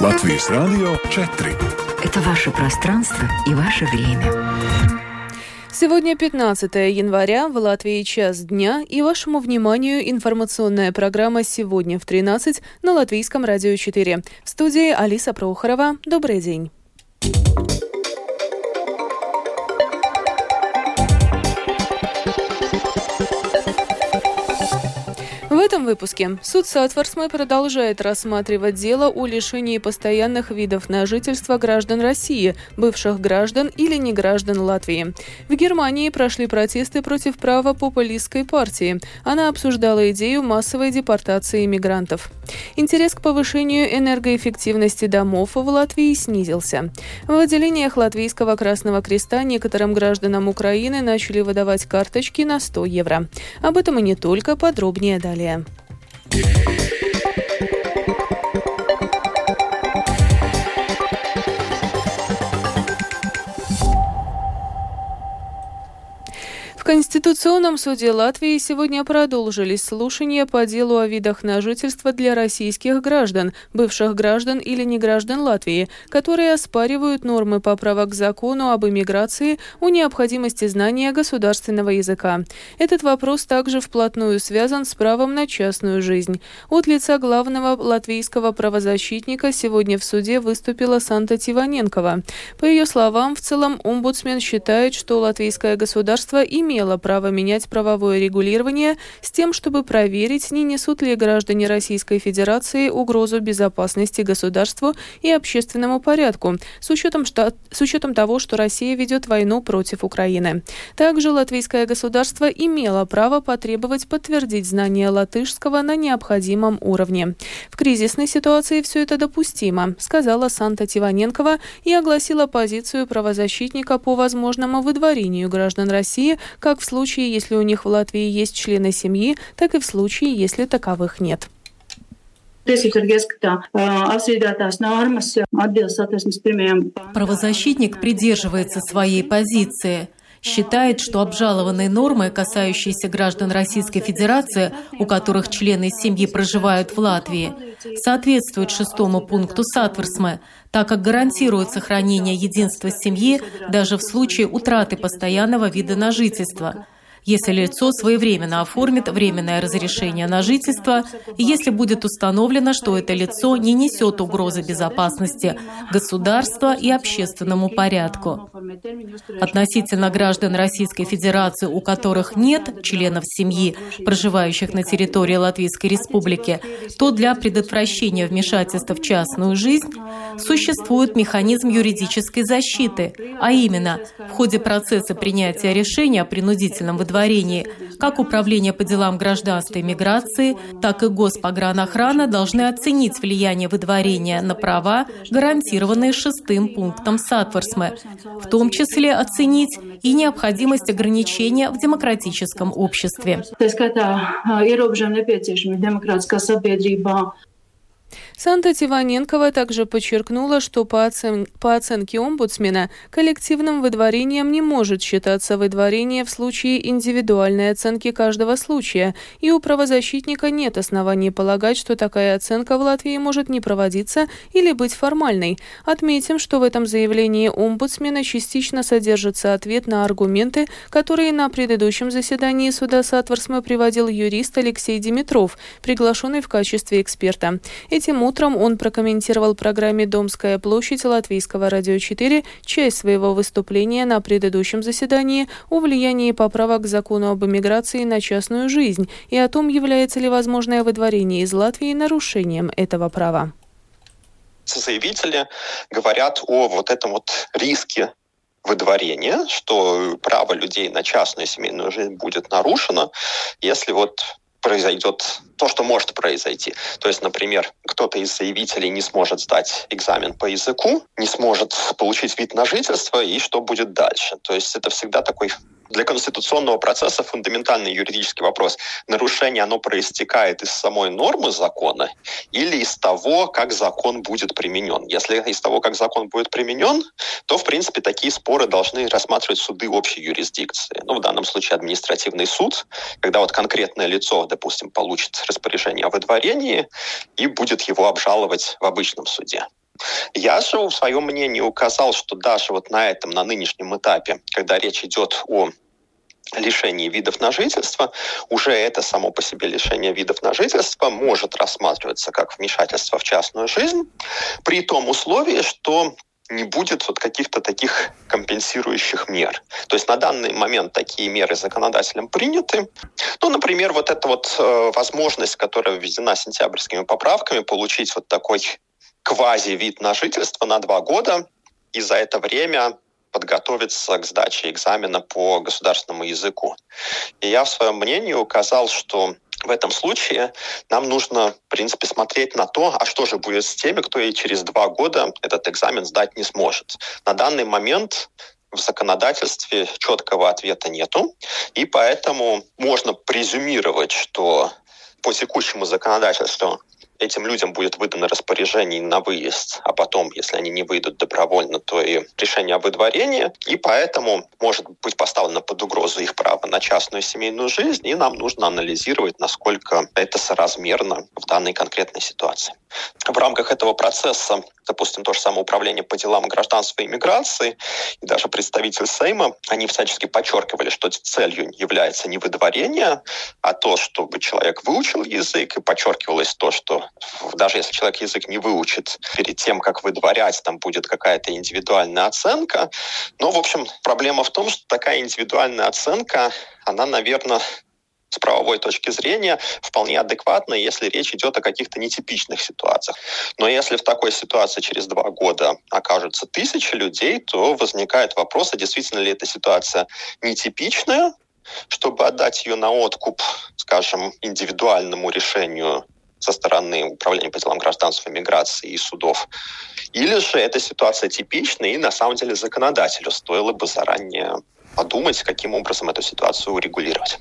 Латвийс радио 4. Это ваше пространство и ваше время. Сегодня 15 января, в Латвии час дня, и вашему вниманию информационная программа «Сегодня в 13» на Латвийском радио 4. В студии Алиса Прохорова. Добрый день. Этом выпуске суд Сатварсмы продолжает рассматривать дело о лишении постоянных видов на жительство граждан России, бывших граждан или неграждан Латвии. В Германии прошли протесты против права популистской партии. Она обсуждала идею массовой депортации мигрантов. Интерес к повышению энергоэффективности домов в Латвии снизился. В отделениях Латвийского Красного Креста некоторым гражданам Украины начали выдавать карточки на 100 евро. Об этом и не только, подробнее далее. yeah В Конституционном суде Латвии сегодня продолжились слушания по делу о видах на жительство для российских граждан, бывших граждан или неграждан Латвии, которые оспаривают нормы поправок к закону об иммиграции о необходимости знания государственного языка. Этот вопрос также вплотную связан с правом на частную жизнь. От лица главного латвийского правозащитника сегодня в суде выступила Санта Тиваненкова. По ее словам, в целом омбудсмен считает, что латвийское государство имеет имела право менять правовое регулирование с тем, чтобы проверить, не несут ли граждане Российской Федерации угрозу безопасности государству и общественному порядку, с учетом, что, с учетом того, что Россия ведет войну против Украины. Также латвийское государство имело право потребовать подтвердить знание латышского на необходимом уровне. В кризисной ситуации все это допустимо, сказала Санта Тиваненкова и огласила позицию правозащитника по возможному выдворению граждан России как в случае, если у них в Латвии есть члены семьи, так и в случае, если таковых нет. Правозащитник придерживается своей позиции считает, что обжалованные нормы, касающиеся граждан Российской Федерации, у которых члены семьи проживают в Латвии, соответствуют шестому пункту Сатверсмы, так как гарантируют сохранение единства семьи даже в случае утраты постоянного вида на жительство – если лицо своевременно оформит временное разрешение на жительство и если будет установлено, что это лицо не несет угрозы безопасности государства и общественному порядку. Относительно граждан Российской Федерации, у которых нет членов семьи, проживающих на территории Латвийской Республики, то для предотвращения вмешательства в частную жизнь существует механизм юридической защиты, а именно в ходе процесса принятия решения о принудительном выдворении удовлетворении. Как Управление по делам гражданства и миграции, так и Госпогранохрана должны оценить влияние выдворения на права, гарантированные шестым пунктом Сатворсмы, в том числе оценить и необходимость ограничения в демократическом обществе. Санта Тиваненкова также подчеркнула, что по, оцен... по оценке омбудсмена коллективным выдворением не может считаться выдворение в случае индивидуальной оценки каждого случая, и у правозащитника нет оснований полагать, что такая оценка в Латвии может не проводиться или быть формальной. Отметим, что в этом заявлении омбудсмена частично содержится ответ на аргументы, которые на предыдущем заседании суда Сатворсмы приводил юрист Алексей Димитров, приглашенный в качестве эксперта. Этим утром он прокомментировал программе «Домская площадь» Латвийского радио 4 часть своего выступления на предыдущем заседании о влиянии поправок к закону об иммиграции на частную жизнь и о том, является ли возможное выдворение из Латвии нарушением этого права. Заявители говорят о вот этом вот риске выдворения, что право людей на частную семейную жизнь будет нарушено, если вот произойдет то, что может произойти. То есть, например, кто-то из заявителей не сможет сдать экзамен по языку, не сможет получить вид на жительство, и что будет дальше. То есть это всегда такой для конституционного процесса фундаментальный юридический вопрос. Нарушение, оно проистекает из самой нормы закона или из того, как закон будет применен. Если из того, как закон будет применен, то, в принципе, такие споры должны рассматривать суды общей юрисдикции. Ну, в данном случае административный суд, когда вот конкретное лицо, допустим, получит распоряжение о выдворении и будет его обжаловать в обычном суде. Я же в своем мнении указал, что даже вот на этом, на нынешнем этапе, когда речь идет о лишении видов на жительство, уже это само по себе лишение видов на жительство может рассматриваться как вмешательство в частную жизнь, при том условии, что не будет вот каких-то таких компенсирующих мер. То есть на данный момент такие меры законодателем приняты. Ну, например, вот эта вот э, возможность, которая введена сентябрьскими поправками, получить вот такой квази-вид на жительство на два года, и за это время подготовиться к сдаче экзамена по государственному языку. И я в своем мнении указал, что в этом случае нам нужно, в принципе, смотреть на то, а что же будет с теми, кто и через два года этот экзамен сдать не сможет. На данный момент в законодательстве четкого ответа нету, и поэтому можно презюмировать, что по текущему законодательству этим людям будет выдано распоряжение на выезд, а потом, если они не выйдут добровольно, то и решение о выдворении, и поэтому может быть поставлено под угрозу их право на частную семейную жизнь, и нам нужно анализировать, насколько это соразмерно в данной конкретной ситуации. В рамках этого процесса, допустим, то же самое управление по делам гражданства и иммиграции, и даже представитель Сейма, они всячески подчеркивали, что целью является не выдворение, а то, чтобы человек выучил язык, и подчеркивалось то, что даже если человек язык не выучит, перед тем, как выдворять, там будет какая-то индивидуальная оценка. Но, в общем, проблема в том, что такая индивидуальная оценка, она, наверное, с правовой точки зрения вполне адекватно, если речь идет о каких-то нетипичных ситуациях. Но если в такой ситуации через два года окажутся тысячи людей, то возникает вопрос, а действительно ли эта ситуация нетипичная, чтобы отдать ее на откуп, скажем, индивидуальному решению со стороны Управления по делам гражданства, миграции и судов. Или же эта ситуация типичная, и на самом деле законодателю стоило бы заранее подумать, каким образом эту ситуацию урегулировать.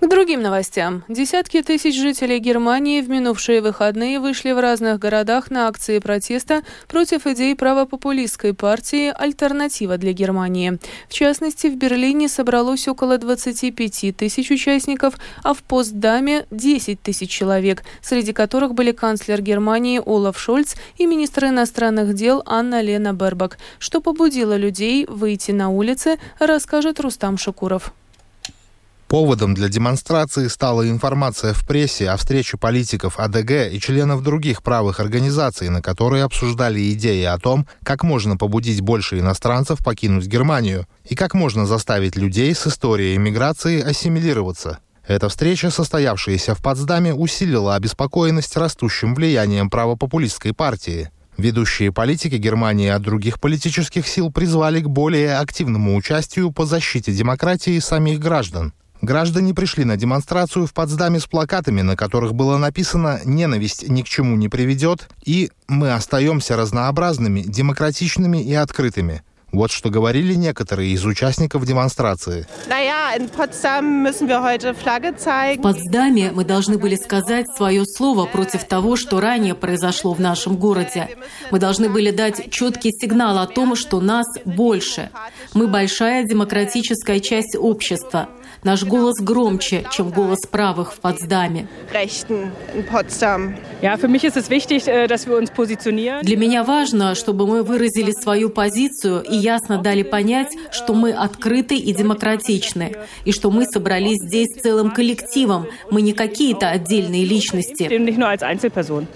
К другим новостям. Десятки тысяч жителей Германии в минувшие выходные вышли в разных городах на акции протеста против идей правопопулистской партии «Альтернатива для Германии». В частности, в Берлине собралось около 25 тысяч участников, а в Постдаме – 10 тысяч человек, среди которых были канцлер Германии Олаф Шольц и министр иностранных дел Анна Лена Бербак. Что побудило людей выйти на улицы, расскажет Рустам Шакуров. Поводом для демонстрации стала информация в прессе о встрече политиков АДГ и членов других правых организаций, на которой обсуждали идеи о том, как можно побудить больше иностранцев покинуть Германию и как можно заставить людей с историей миграции ассимилироваться. Эта встреча, состоявшаяся в Потсдаме, усилила обеспокоенность растущим влиянием правопопулистской партии. Ведущие политики Германии от других политических сил призвали к более активному участию по защите демократии самих граждан. Граждане пришли на демонстрацию в Потсдаме с плакатами, на которых было написано «Ненависть ни к чему не приведет» и «Мы остаемся разнообразными, демократичными и открытыми». Вот что говорили некоторые из участников демонстрации. В Потсдаме мы должны были сказать свое слово против того, что ранее произошло в нашем городе. Мы должны были дать четкий сигнал о том, что нас больше. Мы большая демократическая часть общества. Наш голос громче, чем голос правых в Потсдаме. Äh, Для меня важно, чтобы мы выразили свою позицию и ясно дали понять, что мы открыты и демократичны, и что мы собрались здесь целым коллективом, мы не какие-то отдельные личности.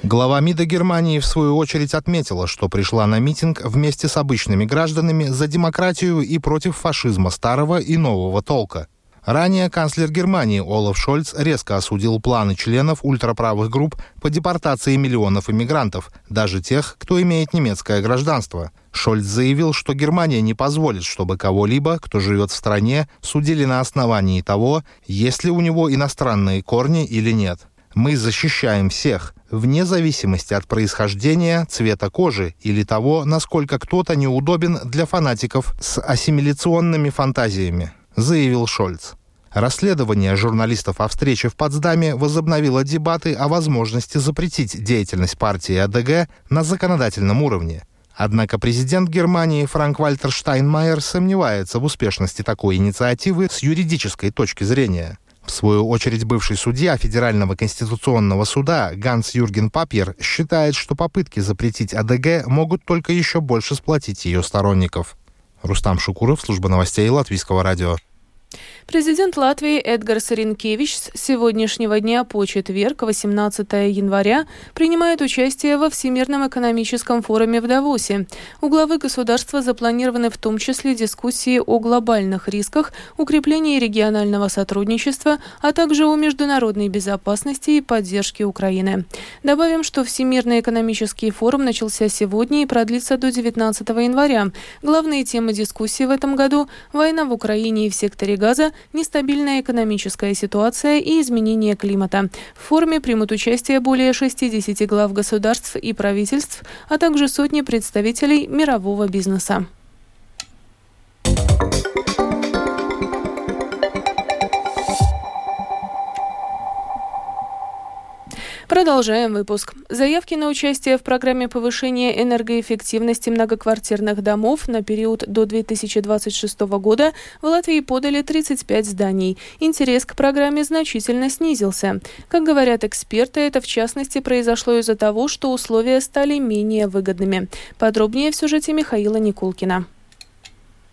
Глава МИДа Германии в свою очередь отметила, что пришла на митинг вместе с обычными гражданами за демократию и против фашизма старого и нового толка. Ранее канцлер Германии Олаф Шольц резко осудил планы членов ультраправых групп по депортации миллионов иммигрантов, даже тех, кто имеет немецкое гражданство. Шольц заявил, что Германия не позволит, чтобы кого-либо, кто живет в стране, судили на основании того, есть ли у него иностранные корни или нет. Мы защищаем всех, вне зависимости от происхождения, цвета кожи или того, насколько кто-то неудобен для фанатиков с ассимиляционными фантазиями заявил Шольц. Расследование журналистов о встрече в Потсдаме возобновило дебаты о возможности запретить деятельность партии АДГ на законодательном уровне. Однако президент Германии Франк Вальтер Штайнмайер сомневается в успешности такой инициативы с юридической точки зрения. В свою очередь, бывший судья Федерального конституционного суда Ганс Юрген Папьер считает, что попытки запретить АДГ могут только еще больше сплотить ее сторонников. Рустам Шукуров, служба новостей Латвийского радио. Президент Латвии Эдгар Саренкевич с сегодняшнего дня по четверг, 18 января, принимает участие во Всемирном экономическом форуме в Давосе. У главы государства запланированы в том числе дискуссии о глобальных рисках, укреплении регионального сотрудничества, а также о международной безопасности и поддержке Украины. Добавим, что Всемирный экономический форум начался сегодня и продлится до 19 января. Главные темы дискуссии в этом году – война в Украине и в секторе газа, нестабильная экономическая ситуация и изменение климата. В форуме примут участие более 60 глав государств и правительств, а также сотни представителей мирового бизнеса. Продолжаем выпуск. Заявки на участие в программе повышения энергоэффективности многоквартирных домов на период до 2026 года в Латвии подали 35 зданий. Интерес к программе значительно снизился. Как говорят эксперты, это в частности произошло из-за того, что условия стали менее выгодными. Подробнее в сюжете Михаила Никулкина.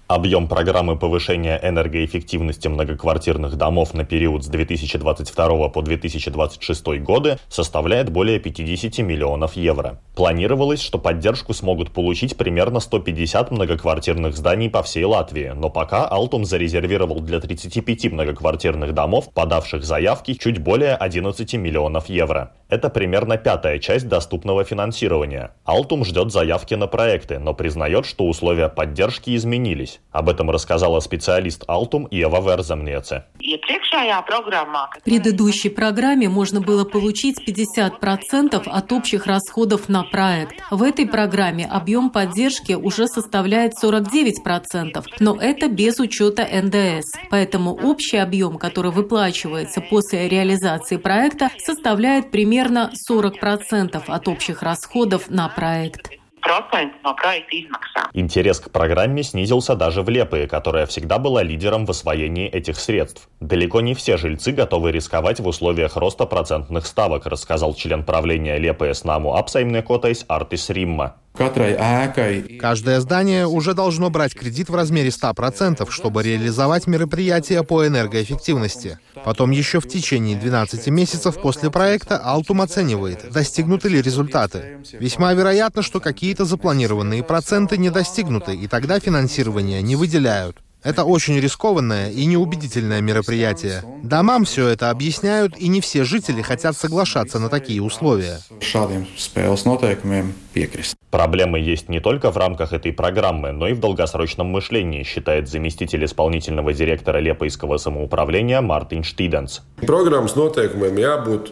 Объем программы повышения энергоэффективности многоквартирных домов на период с 2022 по 2026 годы составляет более 50 миллионов евро. Планировалось, что поддержку смогут получить примерно 150 многоквартирных зданий по всей Латвии, но пока Алтум зарезервировал для 35 многоквартирных домов, подавших заявки, чуть более 11 миллионов евро. Это примерно пятая часть доступного финансирования. Алтум ждет заявки на проекты, но признает, что условия поддержки изменились. Об этом рассказала специалист Алтум Ева Верзамнеце. В предыдущей программе можно было получить 50% от общих расходов на проект. В этой программе объем поддержки уже составляет 49%, но это без учета НДС. Поэтому общий объем, который выплачивается после реализации проекта, составляет примерно 40% от общих расходов на проект. Интерес к программе снизился даже в Лиепае, которая всегда была лидером в освоении этих средств. Далеко не все жильцы готовы рисковать в условиях роста процентных ставок, рассказал член правления Liepājas namu apsaimniekotājs Артис Римма. Каждое здание уже должно брать кредит в размере 100%, чтобы реализовать мероприятия по энергоэффективности. Потом еще в течение 12 месяцев после проекта Altum оценивает, достигнуты ли результаты. Весьма вероятно, что какие-то запланированные проценты не достигнуты, и тогда финансирование не выделяют. Это очень рискованное и неубедительное мероприятие. Домам все это объясняют, и не все жители хотят соглашаться на такие условия. Проблемы есть не только в рамках этой программы, но и в долгосрочном мышлении, считает заместитель исполнительного директора Лепойского самоуправления Мартин Штиденс.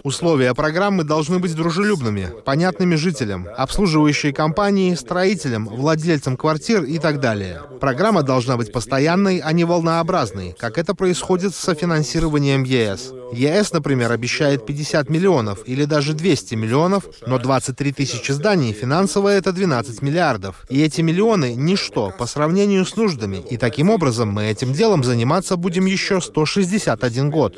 Условия программы должны быть дружелюбными, понятными жителям, обслуживающей компании, строителям, владельцам квартир и так далее. Программа должна быть постоянной, а не волнообразной, как это происходит с софинансированием ЕС. ЕС, например, обещает 50 миллионов или даже 200 миллионов, но 23 тысячи зданий финансово это 12 миллиардов. И эти миллионы – ничто по сравнению с нуждами. И таким образом мы этим делом заниматься будем еще 161 год.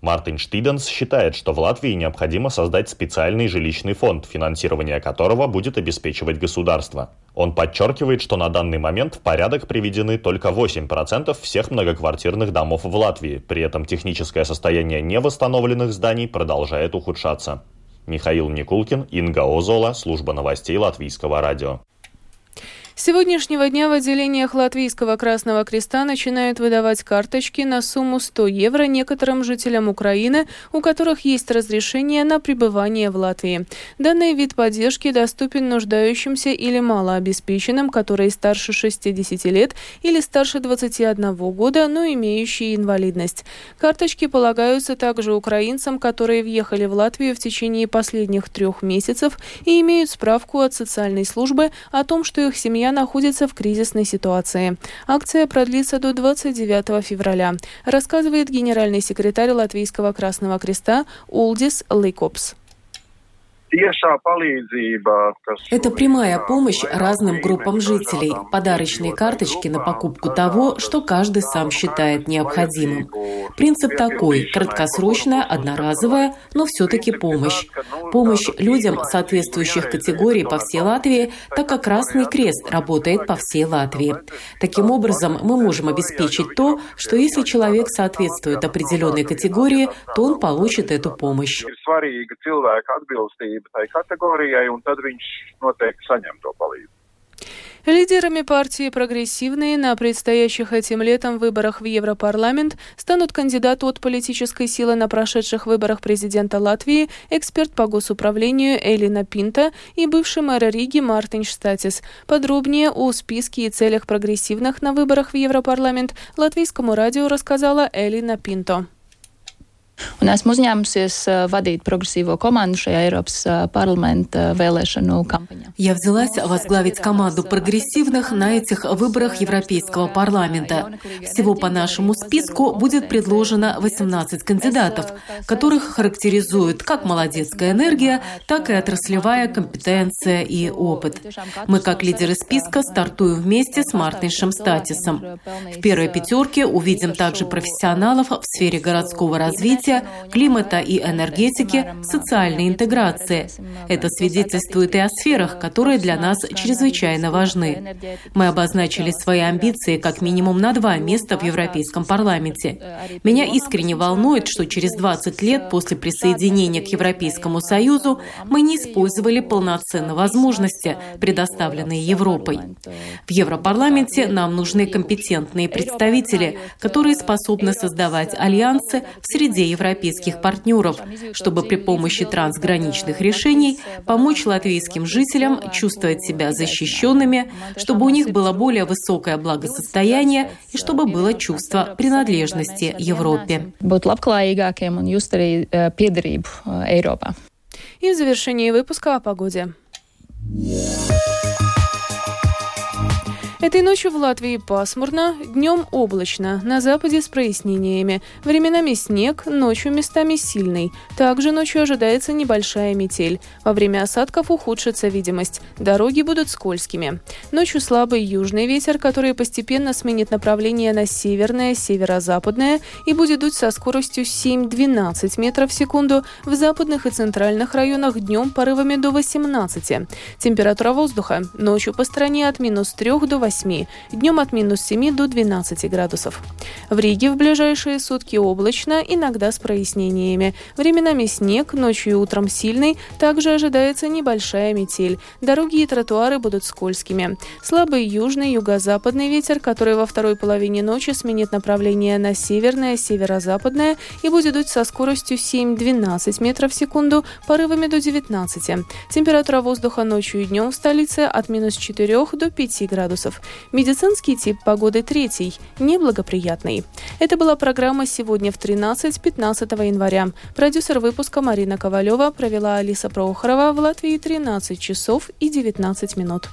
Мартин Штиденс считает, что в Латвии необходимо создать специальный жилищный фонд, финансирование которого будет обеспечивать государство. Он подчеркивает, что на данный момент в порядок приведены только 8% всех многоквартирных домов в Латвии. При этом техническое состояние невосстановленных зданий продолжает ухудшаться. Михаил Никулкин, Инга Озола, служба новостей Латвийского радио. С сегодняшнего дня в отделениях Латвийского Красного Креста начинают выдавать карточки на сумму 100 евро некоторым жителям Украины, у которых есть разрешение на пребывание в Латвии. Данный вид поддержки доступен нуждающимся или малообеспеченным, которые старше 60 лет или старше 21 года, но имеющие инвалидность. Карточки полагаются также украинцам, которые въехали в Латвию в течение последних трех месяцев и имеют справку от социальной службы о том, что их семья семья находится в кризисной ситуации. Акция продлится до 29 февраля, рассказывает генеральный секретарь Латвийского Красного Креста Улдис Лейкопс. Это прямая помощь разным группам жителей, подарочные карточки на покупку того, что каждый сам считает необходимым. Принцип такой – краткосрочная, одноразовая, но все-таки помощь. Помощь людям соответствующих категорий по всей Латвии, так как Красный Крест работает по всей Латвии. Таким образом, мы можем обеспечить то, что если человек соответствует определенной категории, то он получит эту помощь atbilstība tai kategorijai, un tad viņš noteikti saņem to palīdzību. Лидерами партии «Прогрессивные» на предстоящих этим летом выборах в Европарламент станут кандидат от политической силы на прошедших выборах президента Латвии, эксперт по госуправлению Элина Пинта и бывший мэр Риги Мартин Штатис. Подробнее о списке и целях прогрессивных на выборах в Европарламент латвийскому радио рассказала Элина Пинто. Un esmu uzņēmusies vadīt прогрессивную команду šajā Eiropas парламента vēlēšanu кампании. Я взялась возглавить команду прогрессивных на этих выборах Европейского парламента. Всего по нашему списку будет предложено 18 кандидатов, которых характеризуют как молодецкая энергия, так и отраслевая компетенция и опыт. Мы, как лидеры списка, стартуем вместе с Мартиншем Статисом. В первой пятерке увидим также профессионалов в сфере городского развития, развития, климата и энергетики, социальной интеграции. Это свидетельствует и о сферах, которые для нас чрезвычайно важны. Мы обозначили свои амбиции как минимум на два места в Европейском парламенте. Меня искренне волнует, что через 20 лет после присоединения к Европейскому Союзу мы не использовали полноценно возможности, предоставленные Европой. В Европарламенте нам нужны компетентные представители, которые способны создавать альянсы в среде европейских партнеров, чтобы при помощи трансграничных решений помочь латвийским жителям чувствовать себя защищенными, чтобы у них было более высокое благосостояние и чтобы было чувство принадлежности Европе. И в завершении выпуска о погоде. Этой ночью в Латвии пасмурно, днем облачно, на западе с прояснениями. Временами снег, ночью местами сильный. Также ночью ожидается небольшая метель. Во время осадков ухудшится видимость. Дороги будут скользкими. Ночью слабый южный ветер, который постепенно сменит направление на северное, северо-западное и будет дуть со скоростью 7-12 метров в секунду. В западных и центральных районах днем порывами до 18. Температура воздуха ночью по стране от минус 3 до 8 8, днем от минус 7 до 12 градусов. В Риге в ближайшие сутки облачно, иногда с прояснениями. Временами снег, ночью и утром сильный, также ожидается небольшая метель. Дороги и тротуары будут скользкими. Слабый южный, юго-западный ветер, который во второй половине ночи сменит направление на северное, северо-западное и будет дуть со скоростью 7-12 метров в секунду, порывами до 19. Температура воздуха ночью и днем в столице от минус 4 до 5 градусов. Медицинский тип погоды третий, неблагоприятный. Это была программа «Сегодня в 13:15 января». Продюсер выпуска Марина Ковалева провела Алиса Прохорова в Латвии 13 часов и 19 минут.